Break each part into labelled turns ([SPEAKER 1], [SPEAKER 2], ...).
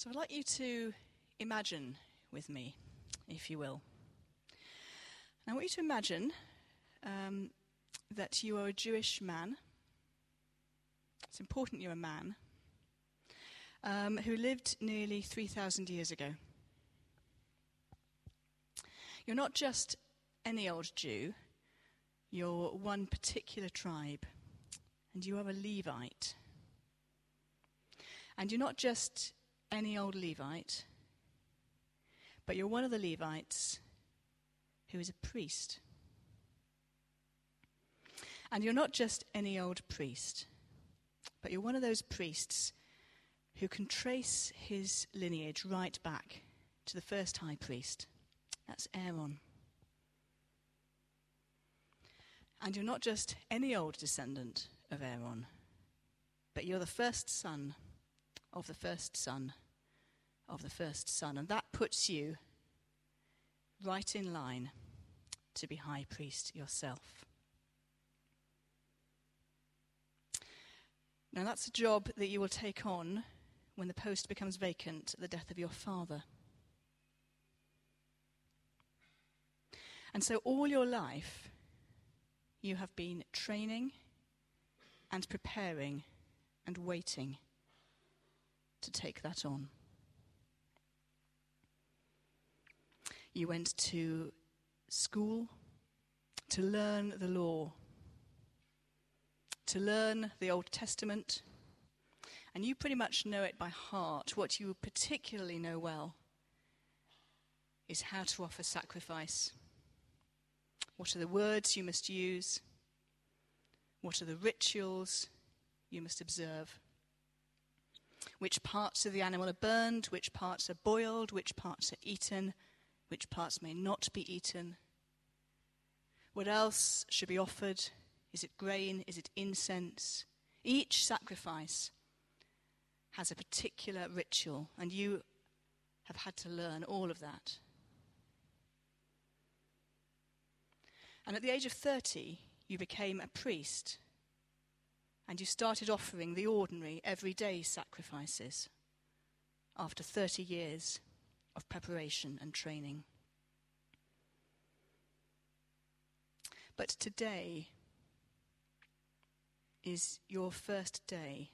[SPEAKER 1] So I'd like you to imagine with me, if you will. I want you to imagine um, that you are a Jewish man. It's important you're a man um, who lived nearly 3,000 years ago. You're not just any old Jew, you're one particular tribe, and you are a Levite. And you're not just any old Levite, but you're one of the Levites who is a priest. And you're not just any old priest, but you're one of those priests who can trace his lineage right back to the first high priest. That's Aaron. And you're not just any old descendant of Aaron, but you're the first son of the first son of the first son. And that puts you right in line to be high priest yourself. Now, that's a job that you will take on when the post becomes vacant at the death of your father. And so, all your life, you have been training and preparing and waiting to take that on. You went to school to learn the law, to learn the Old Testament, and you pretty much know it by heart. What you particularly know well is how to offer sacrifice. What are the words you must use? What are the rituals you must observe? Which parts of the animal are burned? Which parts are boiled? Which parts are eaten? which parts may not be eaten. What else should be offered? Is it grain? Is it incense? Each sacrifice has a particular ritual, and you have had to learn all of that. And at the age of 30, you became a priest, and you started offering the ordinary, everyday sacrifices after 30 years of preparation and training. But today is your first day.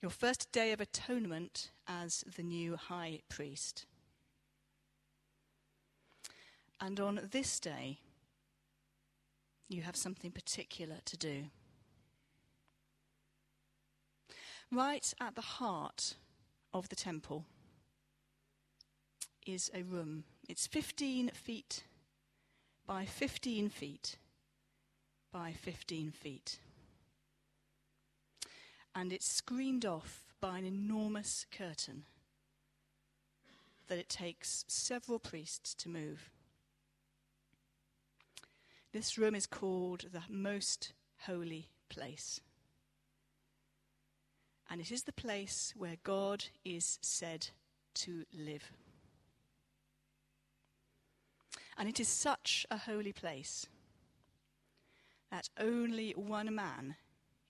[SPEAKER 1] Your first day of atonement as the new high priest. And on this day, you have something particular to do. Right at the heart of the temple is a room. It's 15 feet by 15 feet by 15 feet. And it's screened off by an enormous curtain that it takes several priests to move. This room is called the most holy place. And it is the place where God is said to live. And it is such a holy place that only one man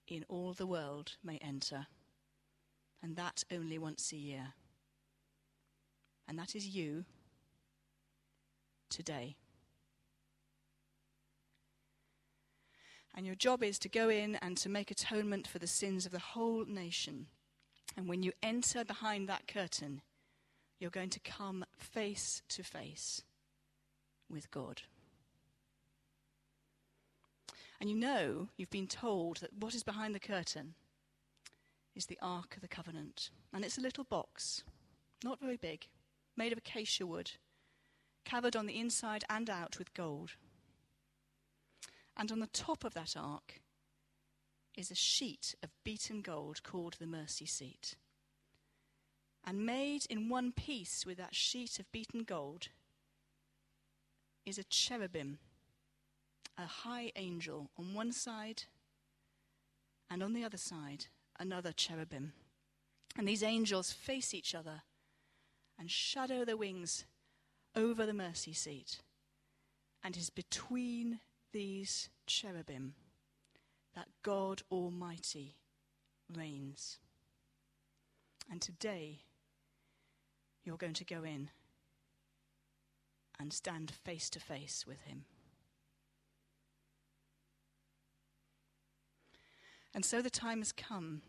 [SPEAKER 1] in all the world may enter, and that only once a year. And that is you today. And your job is to go in and to make atonement for the sins of the whole nation. And when you enter behind that curtain, you're going to come face to face with God. And you know, you've been told that what is behind the curtain is the Ark of the Covenant. And it's a little box, not very big, made of acacia wood, covered on the inside and out with gold. And on the top of that ark is a sheet of beaten gold called the mercy seat. And made in one piece with that sheet of beaten gold is a cherubim, a high angel on one side, and on the other side, another cherubim. And these angels face each other and shadow their wings over the mercy seat. And is between these cherubim that God Almighty reigns. And today you're going to go in and stand face to face with him. And so the time has come.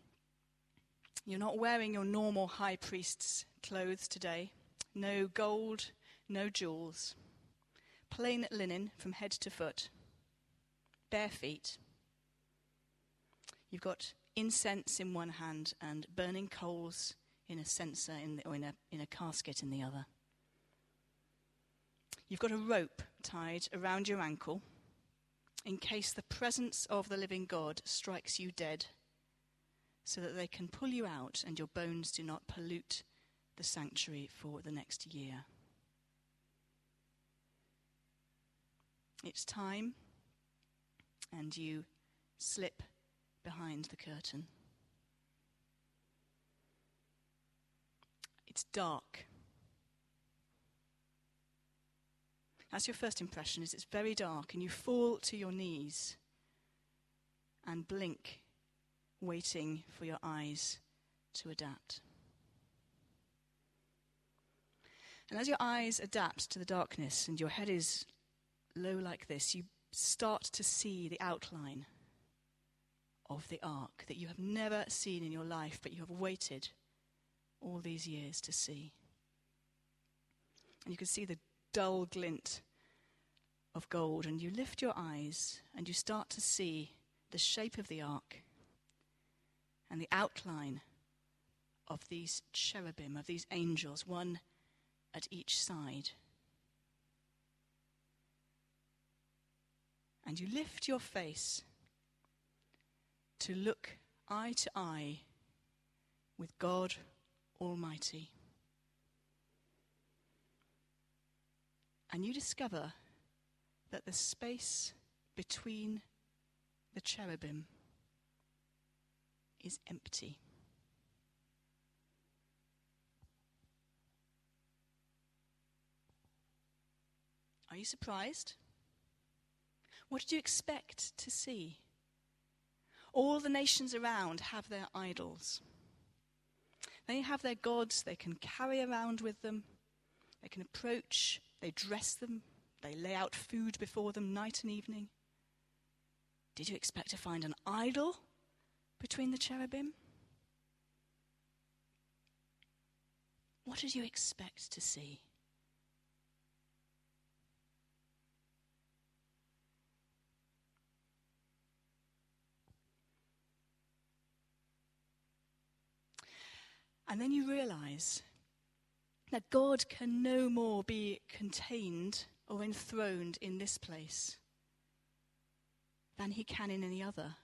[SPEAKER 1] You're not wearing your normal high priest's clothes today. No gold, no jewels. Plain linen from head to foot. Bare feet. You've got incense in one hand and burning coals in a censer in the, or in a, in a casket in the other. You've got a rope tied around your ankle in case the presence of the living God strikes you dead, so that they can pull you out and your bones do not pollute the sanctuary for the next year. It's time, and you slip behind the curtain. It's dark. That's your first impression is it's very dark and you fall to your knees and blink waiting for your eyes to adapt. And as your eyes adapt to the darkness and your head is low like this, you start to see the outline of the ark that you have never seen in your life, but you have waited all these years to see. And you can see the dull glint of gold, and you lift your eyes and you start to see the shape of the ark and the outline of these cherubim, of these angels, one at each side. And you lift your face to look eye to eye with God Almighty. And you discover that the space between the cherubim is empty. Are you surprised? What did you expect to see? All the nations around have their idols. They have their gods they can carry around with them. They can approach, they dress them, they lay out food before them night and evening. Did you expect to find an idol between the cherubim? What did you expect to see? And then you realize that God can no more be contained or enthroned in this place than he can in any other.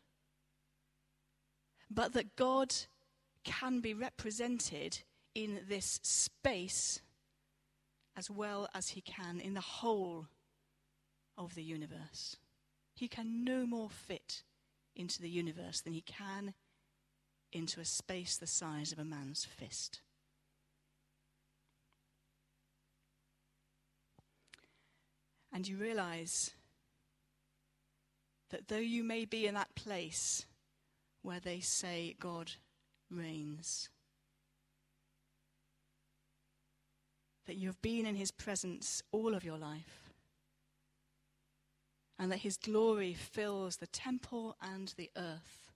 [SPEAKER 1] But that God can be represented in this space as well as he can in the whole of the universe. He can no more fit into the universe than he can into a space the size of a man's fist. And you realize that though you may be in that place where they say God reigns, that you have been in his presence all of your life, and that his glory fills the temple and the earth.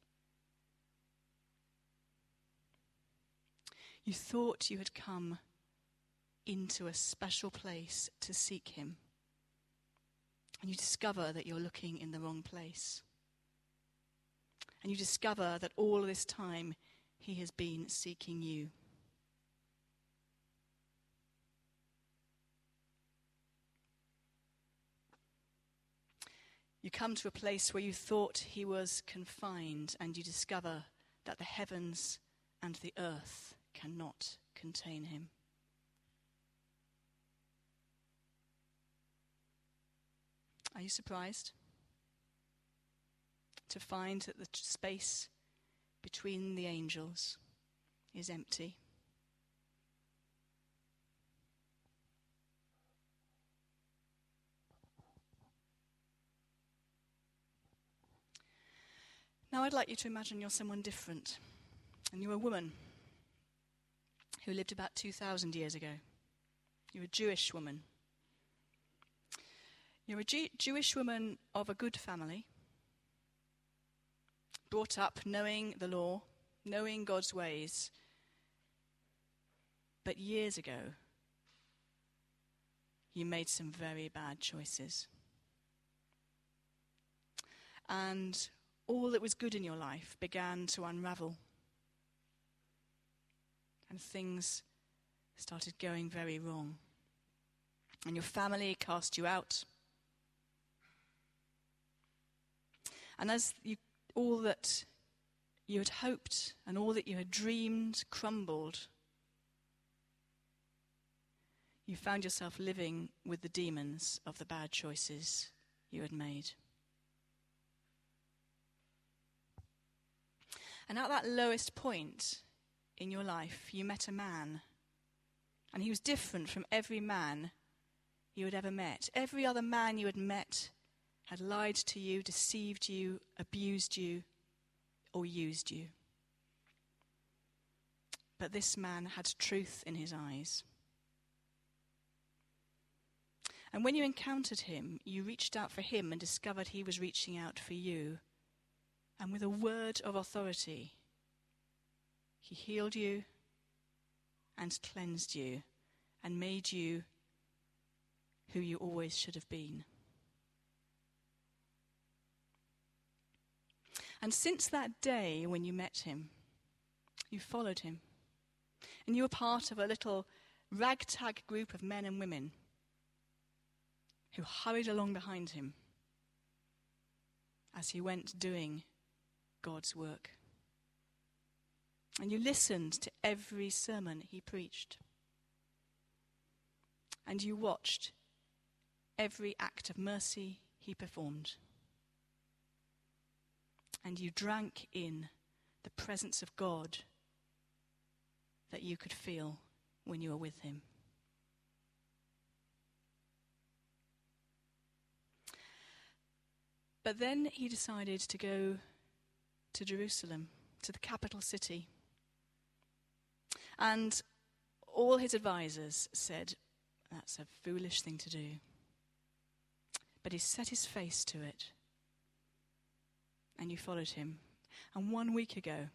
[SPEAKER 1] You thought you had come into a special place to seek him. And you discover that you're looking in the wrong place. And you discover that all this time he has been seeking you. You come to a place where you thought he was confined, and you discover that the heavens and the earth cannot contain him. Are you surprised to find that the space between the angels is empty? Now, I'd like you to imagine you're someone different, and you're a woman who lived about 2,000 years ago. You're a Jewish woman. You're a G- Jewish woman of a good family, brought up knowing the law, knowing God's ways. But years ago, you made some very bad choices. And all that was good in your life began to unravel. And things started going very wrong. And your family cast you out. And as you, all that you had hoped and all that you had dreamed crumbled, you found yourself living with the demons of the bad choices you had made. And at that lowest point in your life, you met a man. And he was different from every man you had ever met. Every other man you had met had lied to you, deceived you, abused you, or used you. But this man had truth in his eyes. And when you encountered him, you reached out for him and discovered he was reaching out for you. And with a word of authority, he healed you and cleansed you and made you who you always should have been. And since that day when you met him, you followed him. And you were part of a little ragtag group of men and women who hurried along behind him as he went doing God's work. And you listened to every sermon he preached. And you watched every act of mercy he performed. And you drank in the presence of God that you could feel when you were with him. But then he decided to go to Jerusalem, to the capital city. And all his advisers said, That's a foolish thing to do. But he set his face to it. And you followed him. And one week ago,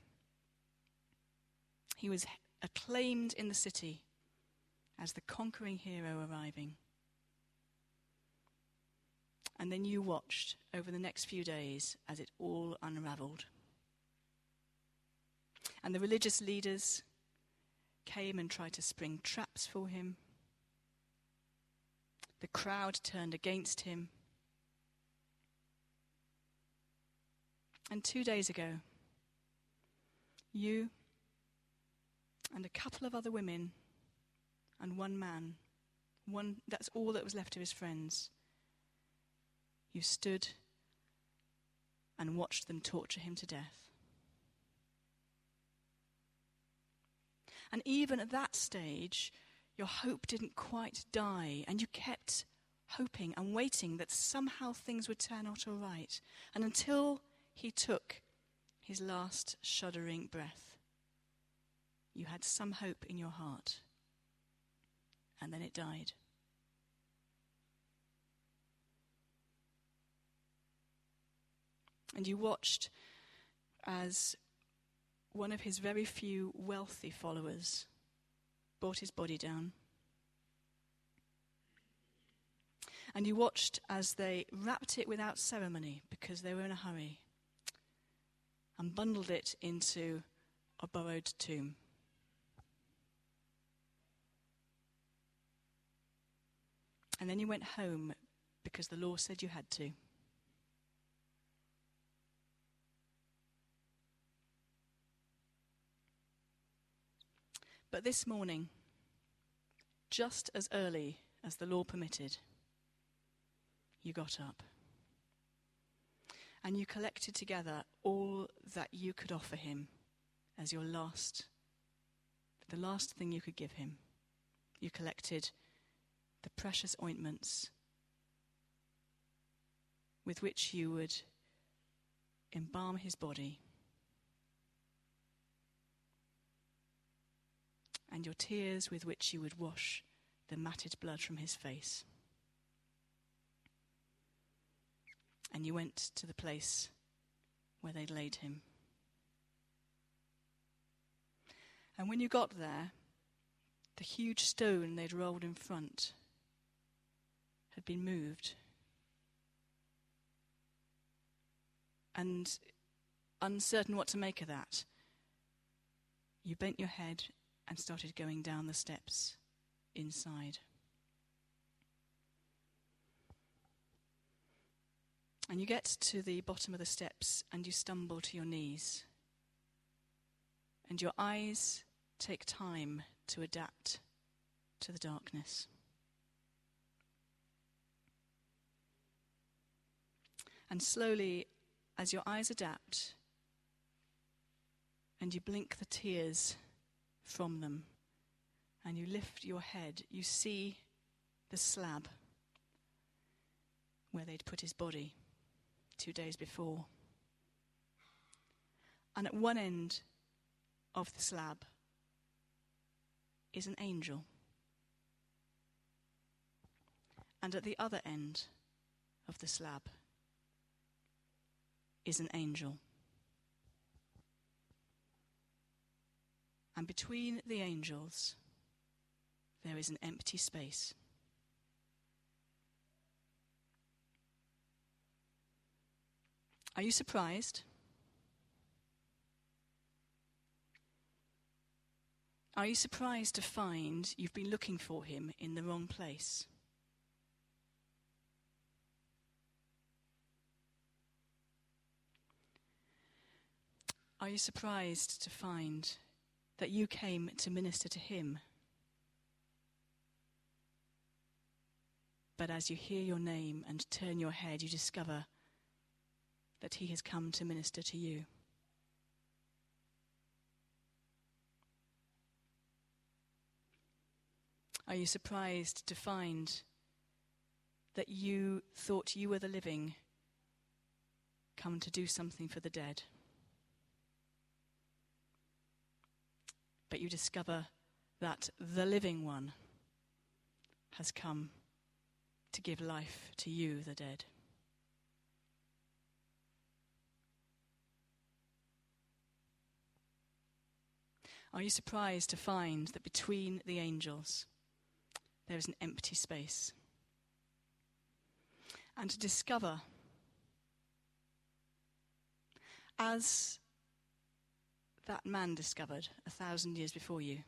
[SPEAKER 1] he was acclaimed in the city as the conquering hero arriving. And then you watched over the next few days as it all unraveled. And the religious leaders came and tried to spring traps for him. The crowd turned against him. And two days ago, you and a couple of other women and one man, one, that's all that was left of his friends, you stood and watched them torture him to death. And even at that stage, your hope didn't quite die, and you kept hoping and waiting that somehow things would turn out all right. And until he took his last shuddering breath, you had some hope in your heart. And then it died. And you watched as one of his very few wealthy followers brought his body down. And you watched as they wrapped it without ceremony because they were in a hurry and bundled it into a borrowed tomb. And then you went home because the law said you had to. But this morning, just as early as the law permitted, you got up. And you collected together all that you could offer him as your last, the last thing you could give him. You collected the precious ointments with which you would embalm his body and your tears with which you would wash the matted blood from his face. And you went to the place where they'd laid him. And when you got there, the huge stone they'd rolled in front had been moved. And uncertain what to make of that, you bent your head and started going down the steps inside. And you get to the bottom of the steps and you stumble to your knees. And your eyes take time to adapt to the darkness. And slowly, as your eyes adapt and you blink the tears from them and you lift your head, you see the slab where they'd put his body two days before. And at one end of the slab is an angel. And at the other end of the slab is an angel. And between the angels, there is an empty space. Are you surprised? Are you surprised to find you've been looking for him in the wrong place? Are you surprised to find that you came to minister to him? But as you hear your name and turn your head, you discover that he has come to minister to you. Are you surprised to find that you thought you were the living come to do something for the dead? But you discover that the living one has come to give life to you, the dead. Are you surprised to find that between the angels there is an empty space? And to discover, as that man discovered a thousand years before you,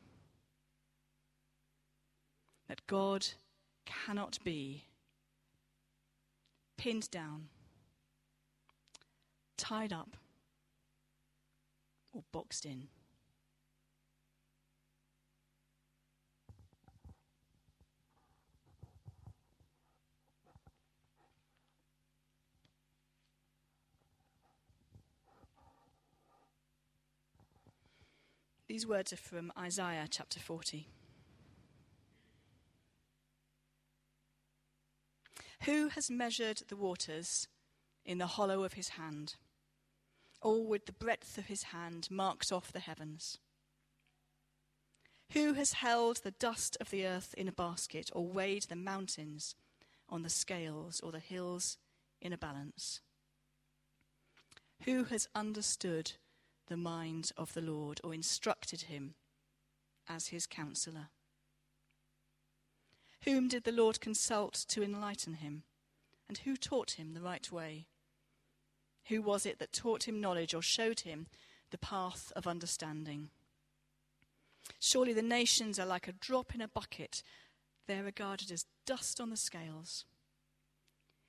[SPEAKER 1] that God cannot be pinned down, tied up, or boxed in. These words are from Isaiah chapter 40. Who has measured the waters in the hollow of his hand, or with the breadth of his hand marked off the heavens? Who has held the dust of the earth in a basket, or weighed the mountains on the scales, or the hills in a balance? Who has understood the mind of the Lord or instructed him as his counselor? Whom did the Lord consult to enlighten him? And who taught him the right way? Who was it that taught him knowledge or showed him the path of understanding? Surely the nations are like a drop in a bucket. They're regarded as dust on the scales.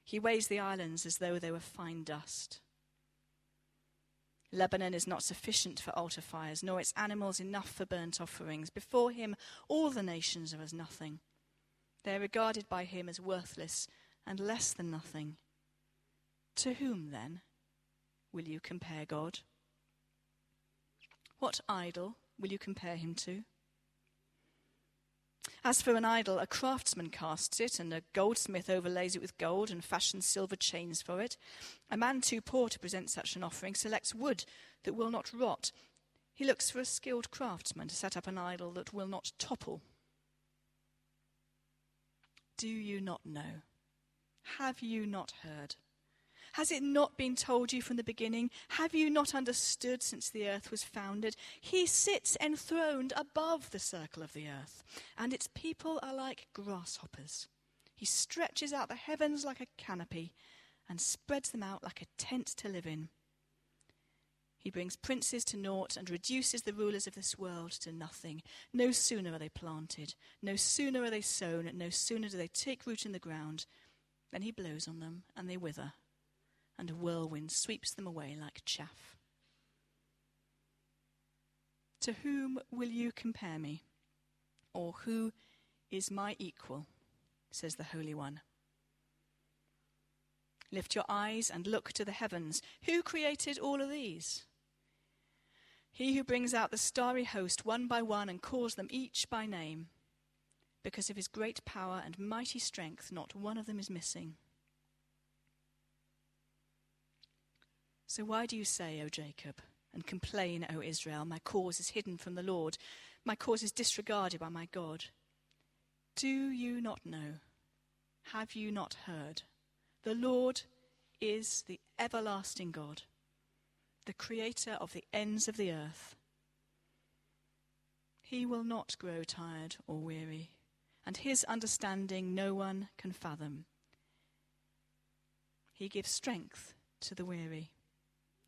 [SPEAKER 1] He weighs the islands as though they were fine dust. Lebanon is not sufficient for altar fires, nor its animals enough for burnt offerings. Before him, all the nations are as nothing. They are regarded by him as worthless and less than nothing. To whom, then, will you compare God? What idol will you compare him to? As for an idol, a craftsman casts it, and a goldsmith overlays it with gold and fashions silver chains for it. A man too poor to present such an offering selects wood that will not rot. He looks for a skilled craftsman to set up an idol that will not topple. Do you not know? Have you not heard? Has it not been told you from the beginning? Have you not understood since the earth was founded? He sits enthroned above the circle of the earth, and its people are like grasshoppers. He stretches out the heavens like a canopy and spreads them out like a tent to live in. He brings princes to naught and reduces the rulers of this world to nothing. No sooner are they planted, no sooner are they sown, no sooner do they take root in the ground, than he blows on them and they wither and a whirlwind sweeps them away like chaff. To whom will you compare me? Or who is my equal? says the Holy One. Lift your eyes and look to the heavens. Who created all of these? He who brings out the starry host one by one and calls them each by name. Because of his great power and mighty strength, not one of them is missing. So why do you say, O Jacob, and complain, O Israel, my cause is hidden from the Lord, my cause is disregarded by my God? Do you not know? Have you not heard? The Lord is the everlasting God, the creator of the ends of the earth. He will not grow tired or weary, and his understanding no one can fathom. He gives strength to the weary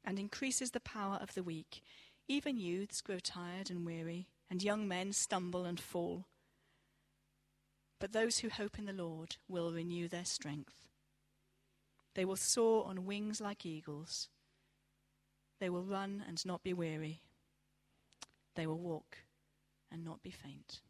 [SPEAKER 1] and increases the power of the weak. Even youths grow tired and weary, and young men stumble and fall. But those who hope in the Lord will renew their strength. They will soar on wings like eagles. They will run and not be weary. They will walk and not be faint.